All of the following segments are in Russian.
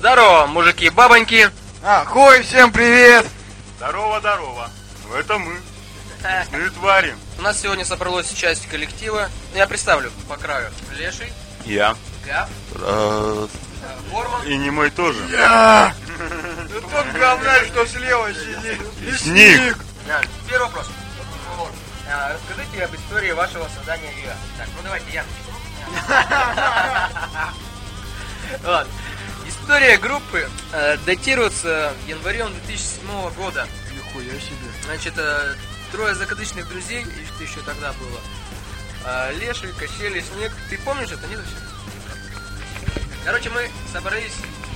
Здорово, мужики и бабоньки. Ахой, всем привет! Здорово, здорово. Ну это мы. Лесные твари. У нас сегодня собралась часть коллектива. Я представлю по краю. Леший, Я. Гав, э, Борман. И не мой тоже. Я! Ну тот говнарь, что слева сидит. Лесник. Да, Первый вопрос. А, Расскажите об истории вашего создания ИА. Так, ну давайте я. Ладно. История группы э, датируется январем 2007 года. Нихуя себе. Значит, э, трое закадычных друзей, и что еще тогда было. Э, Леший, Кощель, Снег. Ты помнишь это, нет вообще? Короче, мы собрались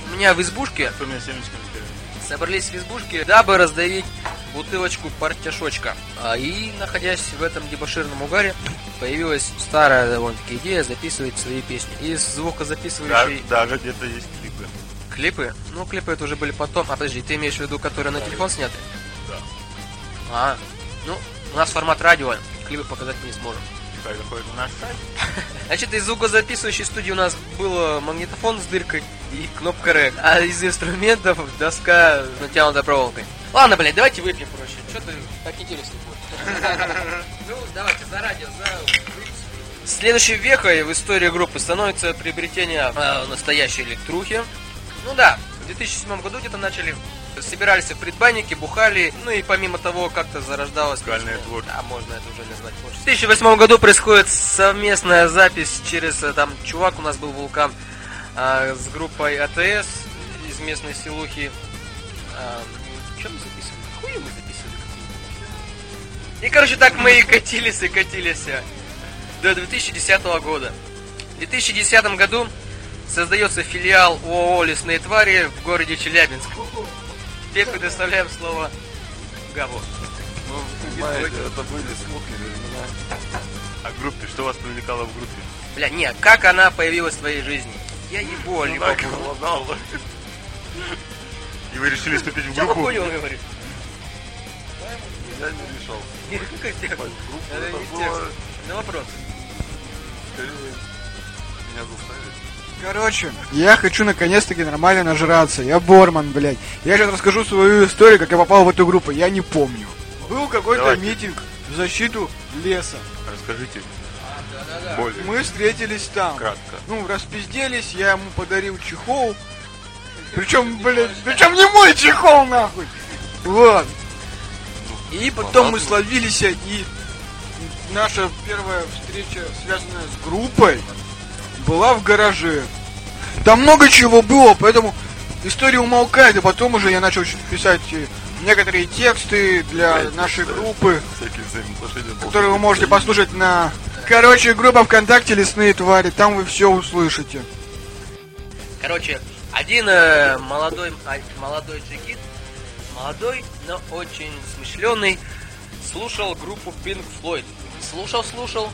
у меня в избушке, теряет? собрались в избушке, дабы раздавить бутылочку партяшочка. А, И, находясь в этом дебоширном угаре, появилась старая довольно-таки идея записывать свои песни. Из Да- звукозаписывающей даже где-то есть клипы. Клипы. Ну, клипы это уже были потом. А подожди, ты имеешь в виду, которые на телефон сняты? Да. А, ну, у нас формат радио, клипы показать мы не сможем. Пускай заходит на наш сайт. Значит, из звукозаписывающей студии у нас был магнитофон с дыркой и кнопка рек. А из инструментов доска с натянутой проволокой. Ладно, блядь, давайте выпьем проще. Что ты так интересно будет? Ну, давайте, за радио, за выпуск. Следующей вехой в истории группы становится приобретение э, настоящей электрухи. Ну да, в 2007 году где-то начали собирались в предбаннике, бухали, ну и помимо того как-то зарождалось... Музыкальное творчество. А можно это уже назвать творчеством. В 2008 году происходит совместная запись через, э, там, чувак у нас был вулкан, а, с группой АТС из местной селухи. А, что мы записывали? Хуя мы записывали? И, короче, так мы и катились, и катились э, до 2010 года. В 2010 году создается филиал ООО «Лесные твари» в городе Челябинск. Теперь предоставляем слово Габу. Понимаете, это были смутные времена. А группе, что вас привлекало в группе? Бля, не, как она появилась в твоей жизни? Я ебу, Ну, либо... так голодал. И вы решили вступить в группу? хуйню он говорит? Я не решал. Какой текст? Группу Это не текст. На вопрос. скорее меня заставить. Короче, я хочу наконец-таки нормально нажраться. Я Борман, блядь. Я сейчас расскажу свою историю, как я попал в эту группу. Я не помню. Был какой-то Давайте. митинг в защиту леса. Расскажите. Более. Мы встретились там. Кратко. Ну, распизделись, я ему подарил чехол. Причем, блядь, причем не мой чехол, нахуй. Вот. И потом мы словились, и наша первая встреча, связанная с группой, была в гараже. Там много чего было, поэтому история умолкает, и потом уже я начал писать э, некоторые тексты для Блядь, нашей да. группы, которые вы можете послушать на... Короче, группа ВКонтакте «Лесные твари», там вы все услышите. Короче, один э, молодой, а, молодой джигит, молодой, но очень смышленый, слушал группу Pink Floyd. Слушал, слушал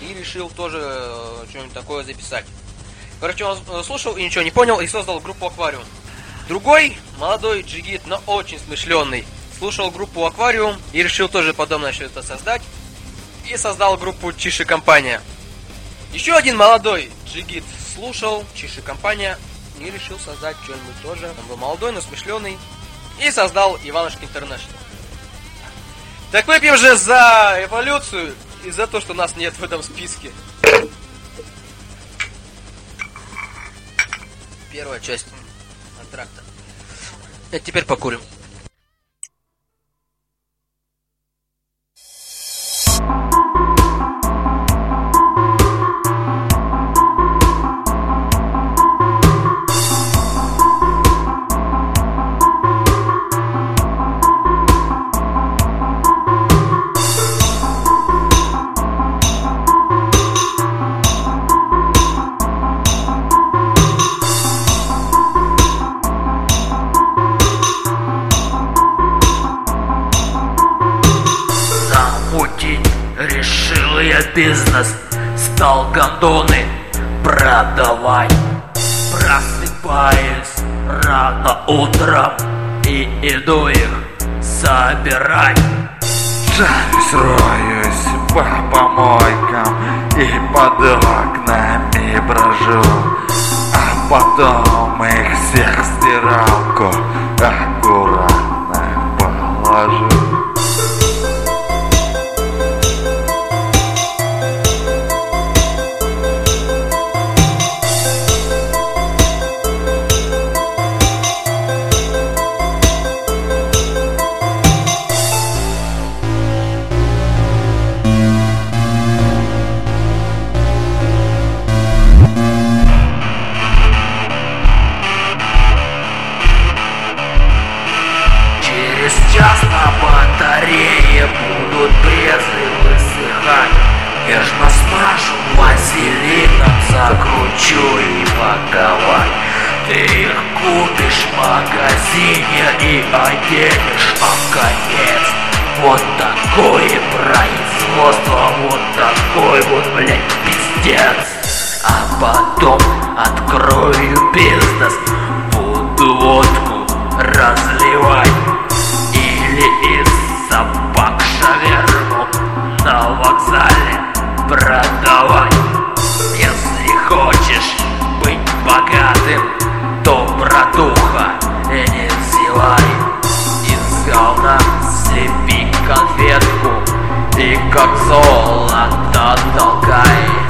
и решил тоже э, что-нибудь такое записать. Короче, он слушал и ничего не понял и создал группу Аквариум. Другой молодой джигит, но очень смышленный, слушал группу Аквариум и решил тоже подобное что-то создать. И создал группу Чиши Компания. Еще один молодой джигит слушал Чиши Компания и решил создать что-нибудь тоже. Он был молодой, но смышленый. И создал Иванушки Интернешнл. Так выпьем же за эволюцию и за то, что нас нет в этом списке. Первая часть антракта. А теперь покурим. Собирать Шарюсь, роюсь по помойкам И под окнами брожу А потом их всех стиралку аккуратно положу. Закручу и паковать Ты их купишь в магазине и оденешь. В конец. Вот такое производство, вот такой вот, блядь, пиздец. А потом открою бизнес. Буду водку разливать Или из собак шаверму на вокзале продавать богатым, то, братуха, не зевай Из говна слепи конфетку и как золото толкай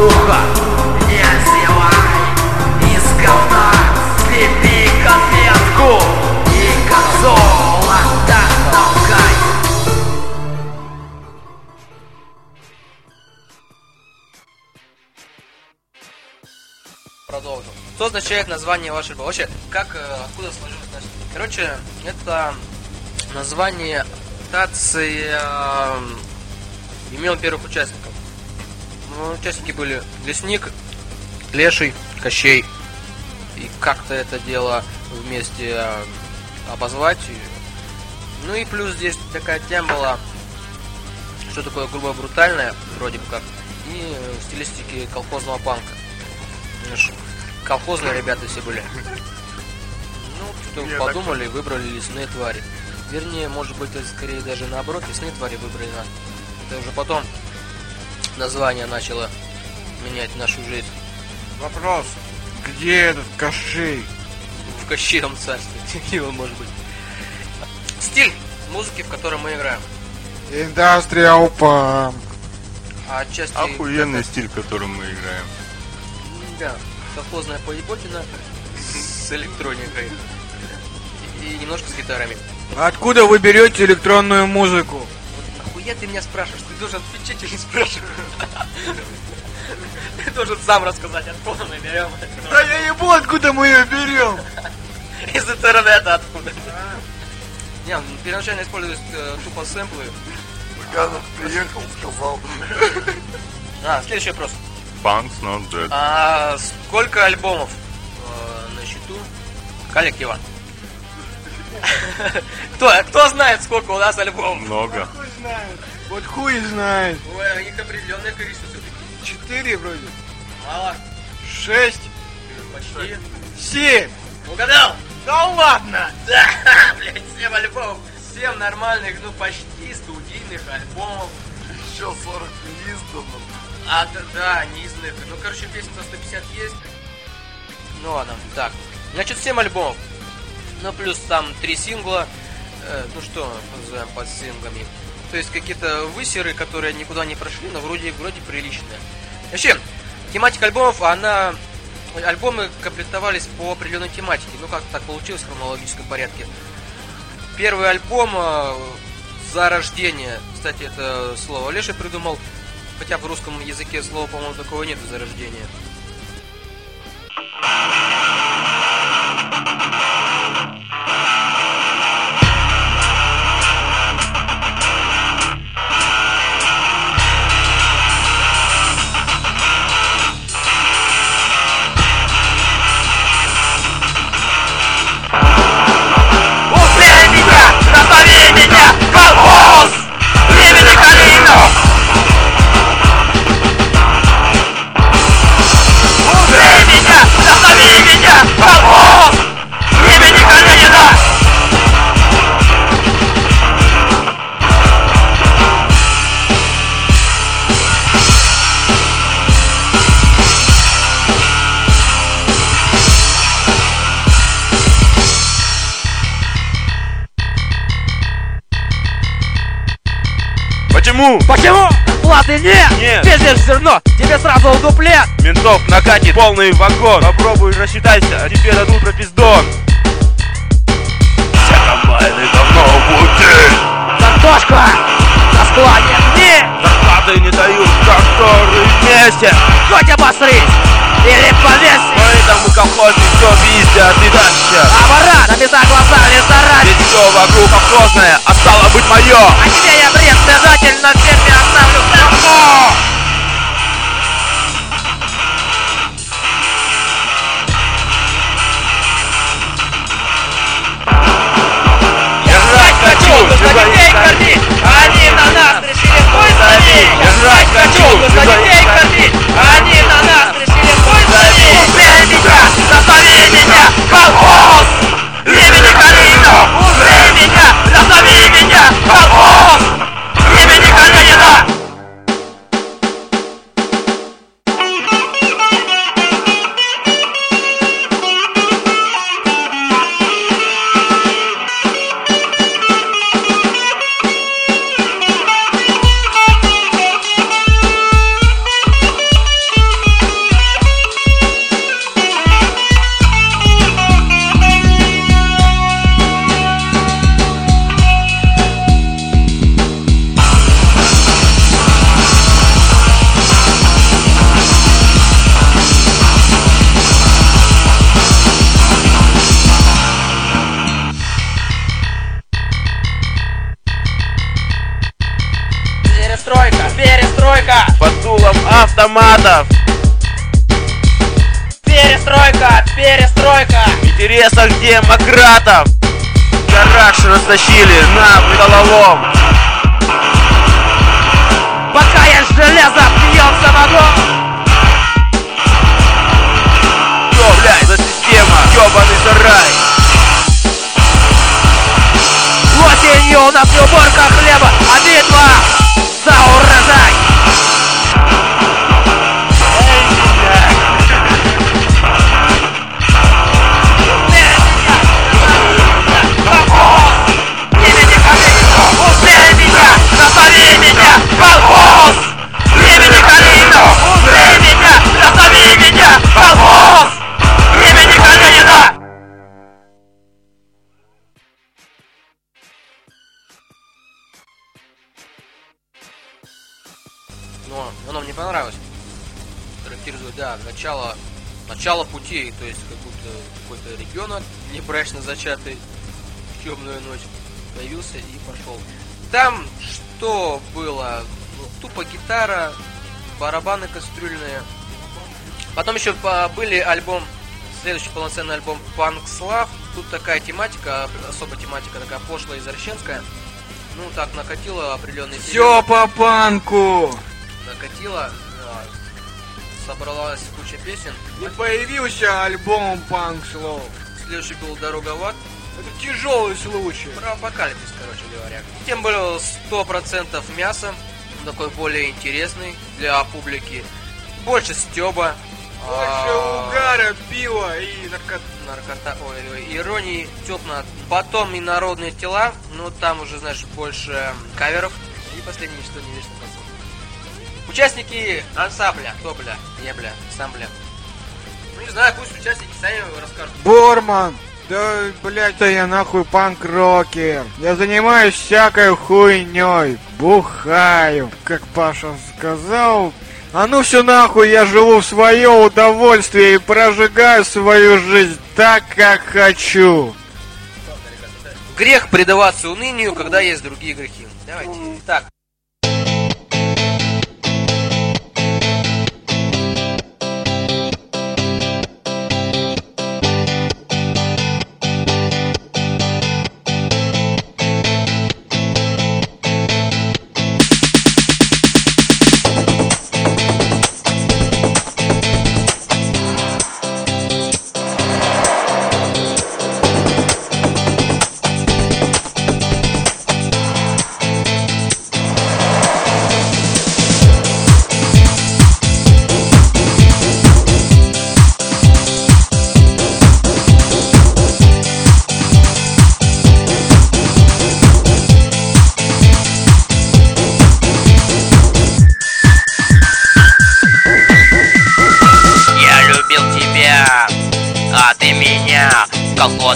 братуха, не зевай Из говна слепи конфетку и как золото толкай Продолжим. Что означает название вашей альбома? Вообще, как, э, откуда сложилось название? Короче, это название имитация э, имел первых участников. Ну, участники были Лесник, Леший, Кощей. И как-то это дело вместе э, обозвать. Ну и плюс здесь такая тема была, что такое грубо брутальное, вроде бы как, и э, в стилистике колхозного панка. Знаешь, колхозные ребята все были. Ну, что подумали, выбрали лесные твари. Вернее, может быть, скорее даже наоборот, лесные твари выбрали нас. Это уже потом название начало менять нашу жизнь Вопрос. Где этот кошей? в Кощеевом царстве. Его может быть. Стиль музыки, в котором мы играем. Индастриал пам. А отчасти... Охуенный стиль, которым мы играем. Да, колхозная поеботина с электроникой. И немножко с гитарами. Откуда вы берете электронную музыку? Нахуя ты меня спрашиваешь? Ты должен отвечать или спрашивать? Ты должен сам рассказать, откуда мы берем. Да я ебу, откуда мы ее берем. Из интернета откуда. Не, ну, первоначально используют э, тупо сэмплы. Буганов приехал, сказал. А, следующий вопрос. Punks not dead. А сколько альбомов э, на счету коллектива? Кто, кто знает, сколько у нас альбомов? Много. Хуй знает. Вот хуй знает. Ой, их определенное количество все-таки. Четыре вроде. Мало. Шесть. Почти. Семь. Угадал? Да ладно. Да, блядь, 7 альбомов. 7 нормальных, ну почти студийных альбомов. Еще 40 неизданных. А, да, да, неизданных. Ну, короче, песен за 150 есть. Ну ладно, так. Значит, 7 альбомов. Ну, плюс там 3 сингла. Э, ну что называем под синглами. То есть какие-то высеры, которые никуда не прошли, но вроде, вроде приличные. Вообще, тематика альбомов, она... Альбомы комплектовались по определенной тематике. Ну, как так получилось в хронологическом порядке. Первый альбом э, «За рождение». Кстати, это слово Леша придумал. Хотя в русском языке слова, по-моему, такого нет «За рождение». Накатит полный вагон. Попробуй рассчитайся, а тебе дадут пропиздон. Все комбайны давно в пути. Картошка! На складе нет! Зарплаты не дают, тракторы вместе. Хоть обосрись! Или повесь! Поэтому колхозы все пиздят и тащат. Пора на места глаза в ресторане! Ведь все вокруг колхозное, а стало быть мое. А тебе я бред обязательно в ферме оставлю давно! Они на нас решили словить! Я жрать хочу! Нужно детей кормить! Они на нас решили хуй словить! Убей меня! Назови меня! Колхоз! Имени Калинина! Убей меня! Назови меня! Колхоз! Автоматов. Перестройка! Перестройка! В интересах демократов. Гараж растащили на металлолом. Пока я железо пьем самогон! Что, блядь, путей, то есть как будто какой-то ребенок, небрачно зачатый в темную ночь, появился и пошел. Там что было? Ну, тупо гитара, барабаны кастрюльные. Потом еще были альбом, следующий полноценный альбом Punk Slav. Тут такая тематика, особая тематика, такая пошлая, извращенская. Ну, так накатило определенный Все по панку. накатило, да, собралась куча песен. И появился альбом Панк Слоу. Следующий был Дорога в ад. Это тяжелый случай. Про апокалипсис, короче говоря. Тем был 100% мяса, такой более интересный для публики. Больше стеба. Больше угара, пива и наркот... наркота, ой, иронии, тепно. Потом и народные тела, ну там уже, знаешь, больше каверов. И последнее, что не вечно. Участники ансамбля. Кто, бля? Я, бля, ансамбля. Ну, не знаю, пусть участники сами расскажут. Борман! Да, блядь, да я нахуй панк-рокер. Я занимаюсь всякой хуйней. Бухаю. Как Паша сказал, а ну все нахуй, я живу в свое удовольствие и прожигаю свою жизнь так, как хочу. Грех предаваться унынию, когда есть другие грехи. Давайте. Так.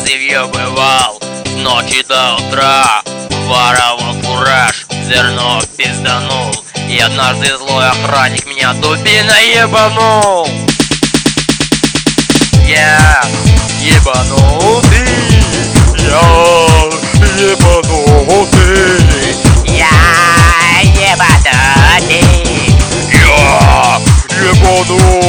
Я бывал. С ночи до утра Воровал фураж Зерно пизданул. И однажды злой охранник Меня дубиной ебанул Я ебанутый Я ебанутый. Я ебанутый. Я ебанутый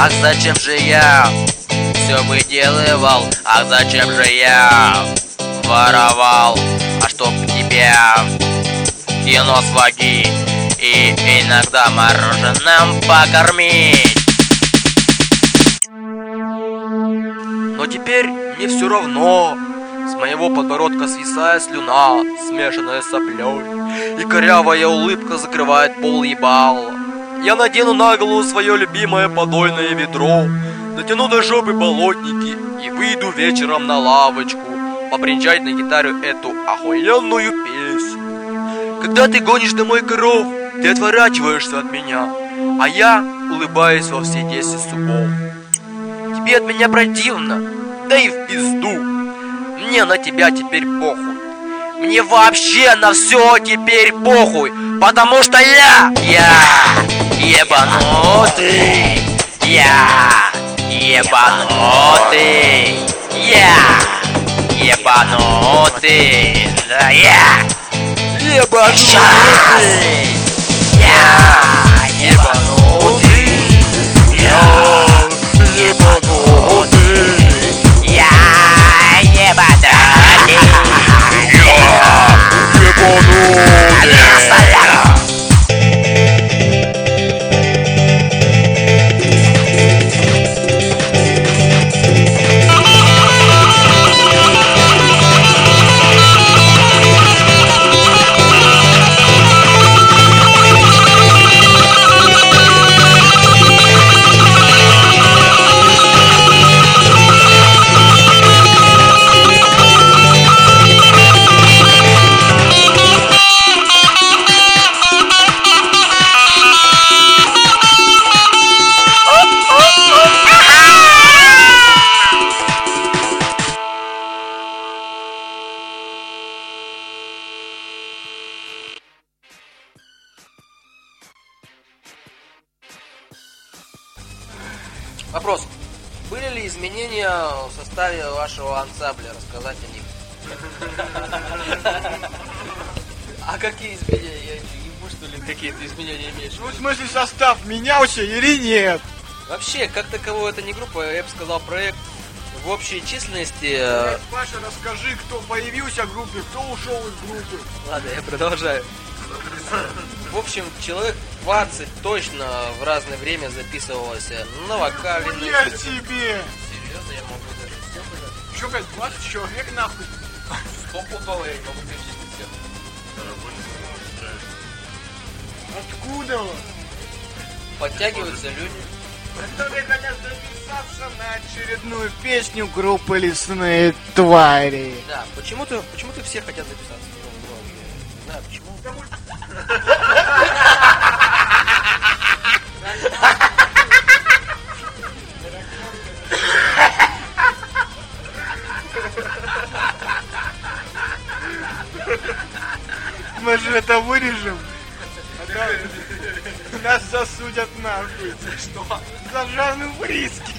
Ах, зачем же я все выделывал? Ах, зачем же я воровал? А чтоб тебя кино сводить и иногда мороженым покормить. Но теперь мне все равно. С моего подбородка свисает слюна, смешанная с соплей. И корявая улыбка закрывает пол ебала. Я надену на голову свое любимое подойное ведро, натяну до жопы болотники и выйду вечером на лавочку побренчать на гитаре эту охуенную песню. Когда ты гонишь домой коров, ты отворачиваешься от меня, а я улыбаюсь во все десять зубов. Тебе от меня противно, да и в пизду. Мне на тебя теперь похуй. Мне вообще на все теперь похуй, потому что я, я ебанутый, я ебанутый, я ебанутый, да я ебанутый, Вопрос. Были ли изменения в составе вашего ансамбля? Рассказать о них. А какие изменения? Я не ебу, что ли, какие-то изменения имеешь? Ну, в смысле, состав менялся или нет? Вообще, как таковой это не группа, я бы сказал, проект в общей численности... э, Паша, расскажи, кто появился в группе, кто ушел из группы. Ладно, я продолжаю. В общем, человек 20 точно в разное время записывалось на вокале. на Я инструмент- тебе! Серьезно, я могу даже все сказать. Че, блядь, 20 человек нахуй? Стопудово я не могу перечислить всех. Откуда? Подтягиваются люди. Которые хотят записаться на очередную песню группы «Лесные твари». Да, почему-то почему все хотят записаться. Не знаю почему. Мы же это вырежем. А Нас засудят нахуй. Что? За Жанну Фриски.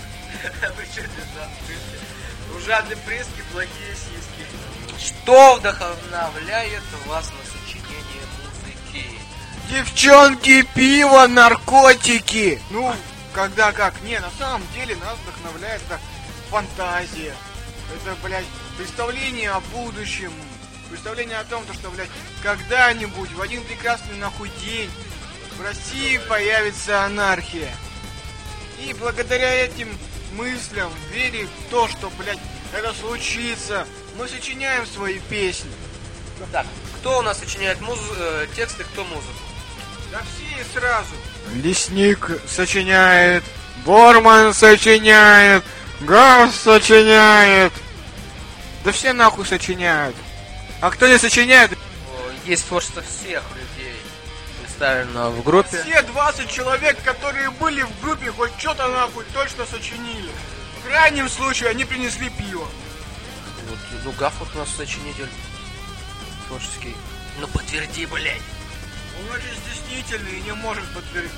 Ужасные прески, плохие сиськи. Что вдохновляет вас на? Девчонки, пиво, наркотики. Ну, когда как. Не, на самом деле нас вдохновляет это фантазия. Это, блядь, представление о будущем. Представление о том, то, что, блядь, когда-нибудь, в один прекрасный нахуй день, в России появится анархия. И благодаря этим мыслям, вере в то, что, блядь, это случится, мы сочиняем свои песни. Так, кто у нас сочиняет муз- э, тексты, кто музыку? Да все и сразу. Лесник сочиняет, Борман сочиняет, Газ сочиняет. Да все нахуй сочиняют. А кто не сочиняет? Есть творчество всех людей, представлено в группе. Все 20 человек, которые были в группе, хоть что-то нахуй точно сочинили. В крайнем случае они принесли пиво. Вот, ну, Гаф вот у нас сочинитель творческий. Ну, подтверди, блядь. Он очень стеснительный и не может подтвердить.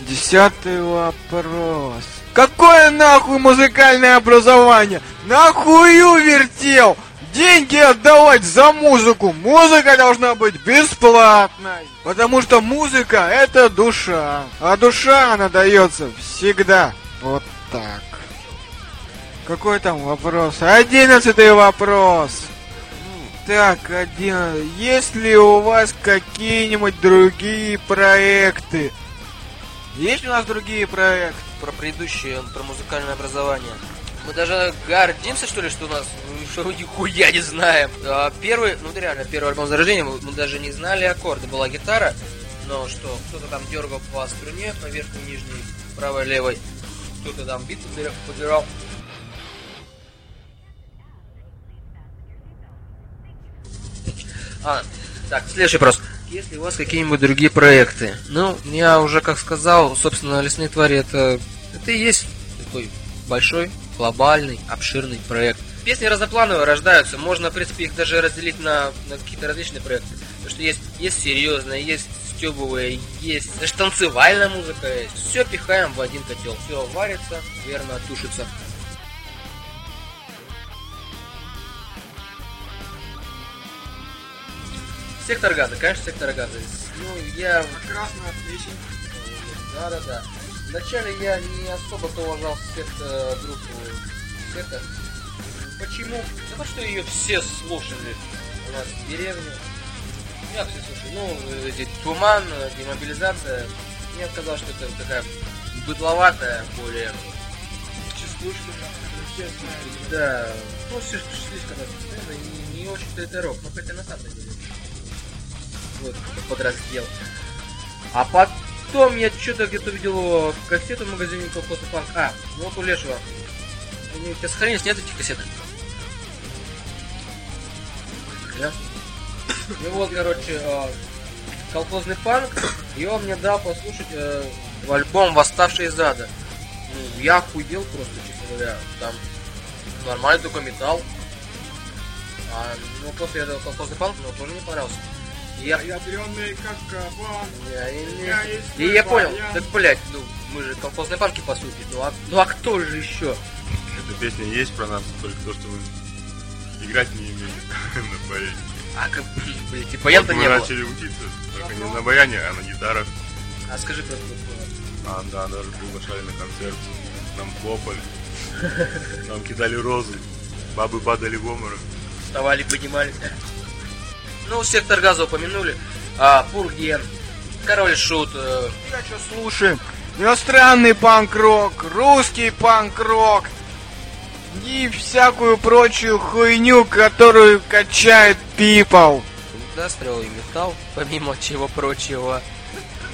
Десятый вопрос. Какое нахуй музыкальное образование? Нахую вертел? Деньги отдавать за музыку. Музыка должна быть бесплатной. Потому что музыка это душа. А душа она дается всегда. Вот так. Какой там вопрос? Одиннадцатый вопрос. Так, один. Есть ли у вас какие-нибудь другие проекты? Есть у нас другие проекты? Про предыдущее, про музыкальное образование. Мы даже гордимся, что ли, что у нас, ну, что нихуя не знаем. А первый, ну реально, первый альбом зарождения, мы, мы даже не знали аккорды. Была гитара, но что, кто-то там дергал по струне, по верхней, нижней, правой, левой. Кто-то там бит подбирал. А, так, следующий вопрос. Есть ли у вас какие-нибудь другие проекты? Ну, я уже как сказал, собственно, лесные твари это, это и есть такой большой, глобальный, обширный проект. Песни разноплановые рождаются, можно, в принципе, их даже разделить на, на какие-то различные проекты. Потому что есть, есть серьезные, есть стебовые, есть даже танцевальная музыка есть. Все пихаем в один котел, все варится, верно тушится. Сектор газа, конечно, сектор газа. Ну, я... Красная песень. Да, да, да. Вначале я не особо-то уважал сет, э, группу Сета. Почему? Потому что ее все слушали у нас в деревне. Я все слушали. Ну, эти туман, демобилизация. Мне казалось, что это такая быдловатая, более... Частушка. Да, ну слишком распространено, и не очень-то это рок, но хотя на самом деле. Вот, подраздел. А потом я что-то где-то видел кассету в магазине колхозный панк. А, вот у Лешего. Они у тебя сохранились, нет этих кассеты? Да? И вот, короче, э, колхозный панк, и он мне дал послушать э, альбом «Восставший из ада». Ну, я охуел просто, честно говоря. Там нормальный такой металл. А, ну, после этого колхозный панк мне тоже не понравился. И я, Ядреный как я- и, Я и я Дубая. понял, так, блядь, ну, мы же колхозные панки, по сути. Ну а, ну, а кто же еще? Эта песня есть про нас, только то, что мы играть не умеем на баяне. А, как, блядь, типа я-то Вот не мы было. начали учиться, только не на баяне, а на гитарах. А скажи просто. А, да, даже приглашали на концерт. Нам хлопали. Нам кидали розы. Бабы падали в обморок. Вставали, поднимались. Ну, сектор газа упомянули. А, Пурген, Король Шут, э, Я что слушаем? Иностранный панк-рок, русский панк-рок и всякую прочую хуйню, которую качает people. индастриал и металл, помимо чего прочего.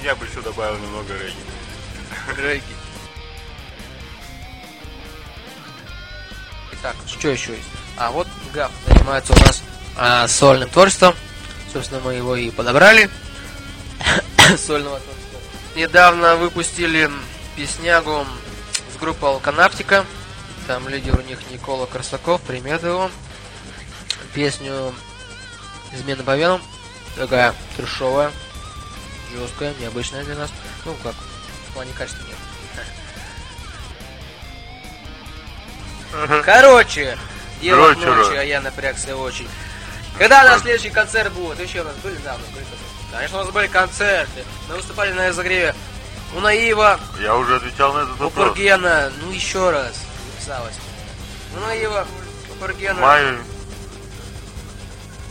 Я бы еще добавил немного регги. Регги. Итак, что еще есть? А вот Гав занимается у нас а, сольным творчеством. Собственно, мы его и подобрали. Сольного творчества. Недавно выпустили песнягу с группы Алканаптика. Там лидер у них Никола Корсаков, примет его. Песню «Измена по венам». Такая трешовая, жесткая, необычная для нас. Ну как, в плане качества нет. Короче, дело Короче, ночи, а я напрягся очень. Когда у нас следующий концерт будет? Еще у нас были, да, у нас были концерты. Конечно, у нас были концерты. Мы выступали на разогреве у Наива, Я уже отвечал на этот у вопрос. Пургена, ну еще раз, записалось. У Наива, у В Пургена. мае...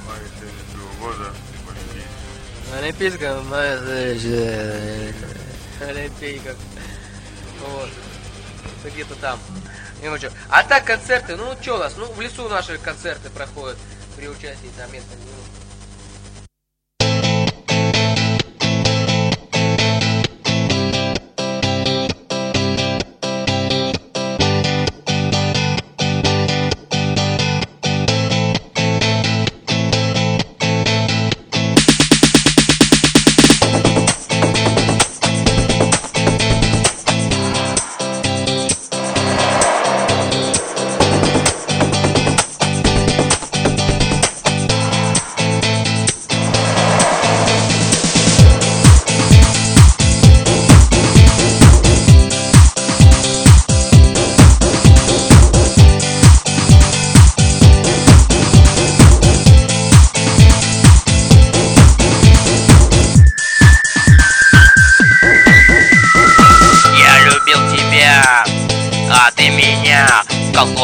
В мае 72 года. почти. На Олимпийском, э, Олимпийком. Вот. Где-то там. Ну чё. А так концерты, ну что у нас? Ну в лесу наши концерты проходят при участии там местных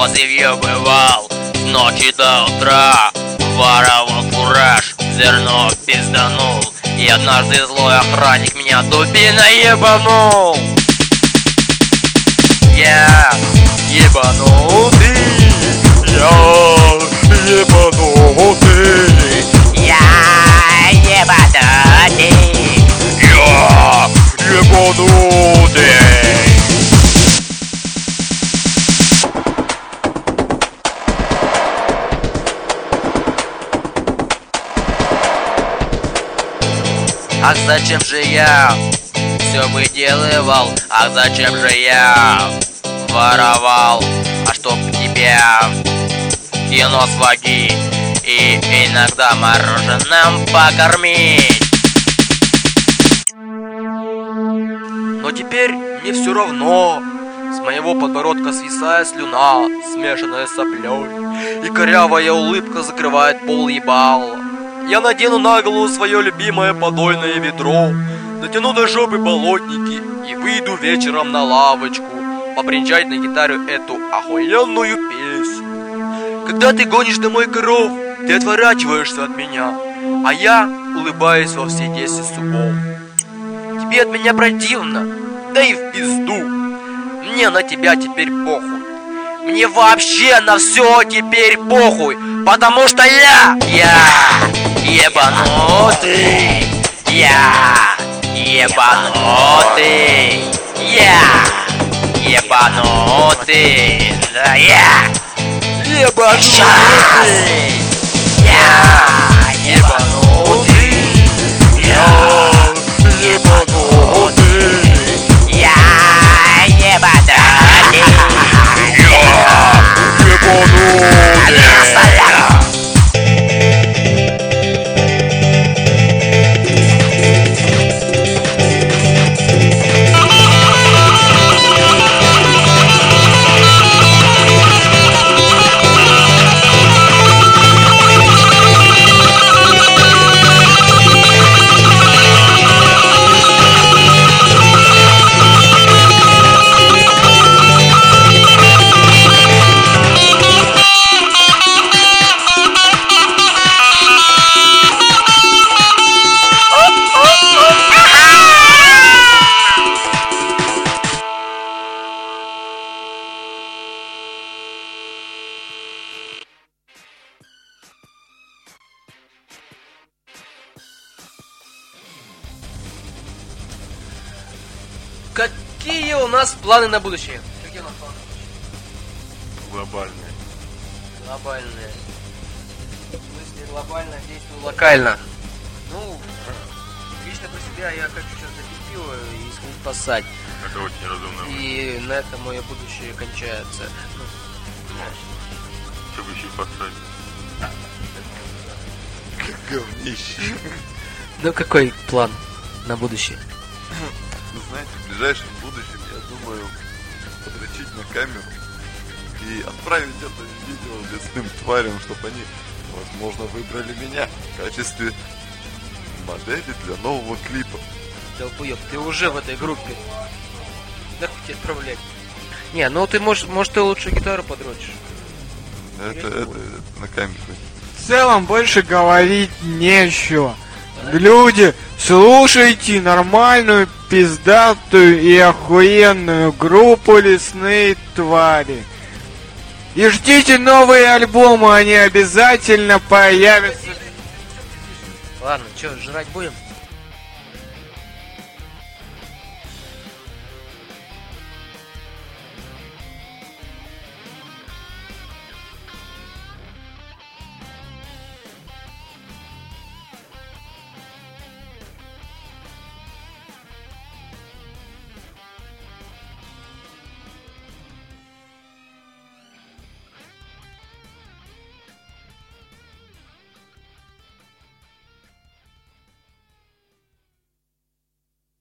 колхозе бывал С ночи до утра. Воровал фураж Зерно пизданул. И однажды злой охранник меня дубиной ебанул. Я ебанутый Я ебанутый. Я ебанутый. Я ебанутый Ах, зачем же я все выделывал? Ах, зачем же я воровал? А чтоб тебя кино сводить и иногда мороженым покормить. Но теперь мне все равно. С моего подбородка свисает слюна, смешанная с соплей, и корявая улыбка закрывает пол ебала. Я надену на голову свое любимое подойное ведро, натяну до жопы болотники и выйду вечером на лавочку побренчать на гитаре эту охуенную песню. Когда ты гонишь домой коров, ты отворачиваешься от меня, а я улыбаюсь во все десять зубов. Тебе от меня противно, да и в пизду. Мне на тебя теперь похуй. Мне вообще на все теперь похуй, потому что я, я ебанутый, я ебанутый, я ебанутый, да я ебанутый, я ебанутый, Какие у нас планы на будущее? Какие у нас планы? Глобальные. Глобальные. В смысле глобально действую локально. Ну, лично про себя я хочу сейчас запить пиво и сходить поссать. Это очень разумно. И на этом мое будущее кончается. Ну, Чтобы еще посрать. Говнище. ну какой план на будущее? Ближайшем будущем, я думаю, подрочить на камеру и отправить это видео лесным тварям, чтобы они, возможно, выбрали меня в качестве модели для нового клипа. Долбоёб, ты уже в этой группе. Нахуй тебе отправлять? Не, ну ты можешь, может ты лучше гитару подрочишь. Это, это, это на камеру. В целом больше говорить нечего. Люди, слушайте нормальную, пиздатую и охуенную группу «Лесные твари». И ждите новые альбомы, они обязательно появятся. Ладно, что, жрать будем?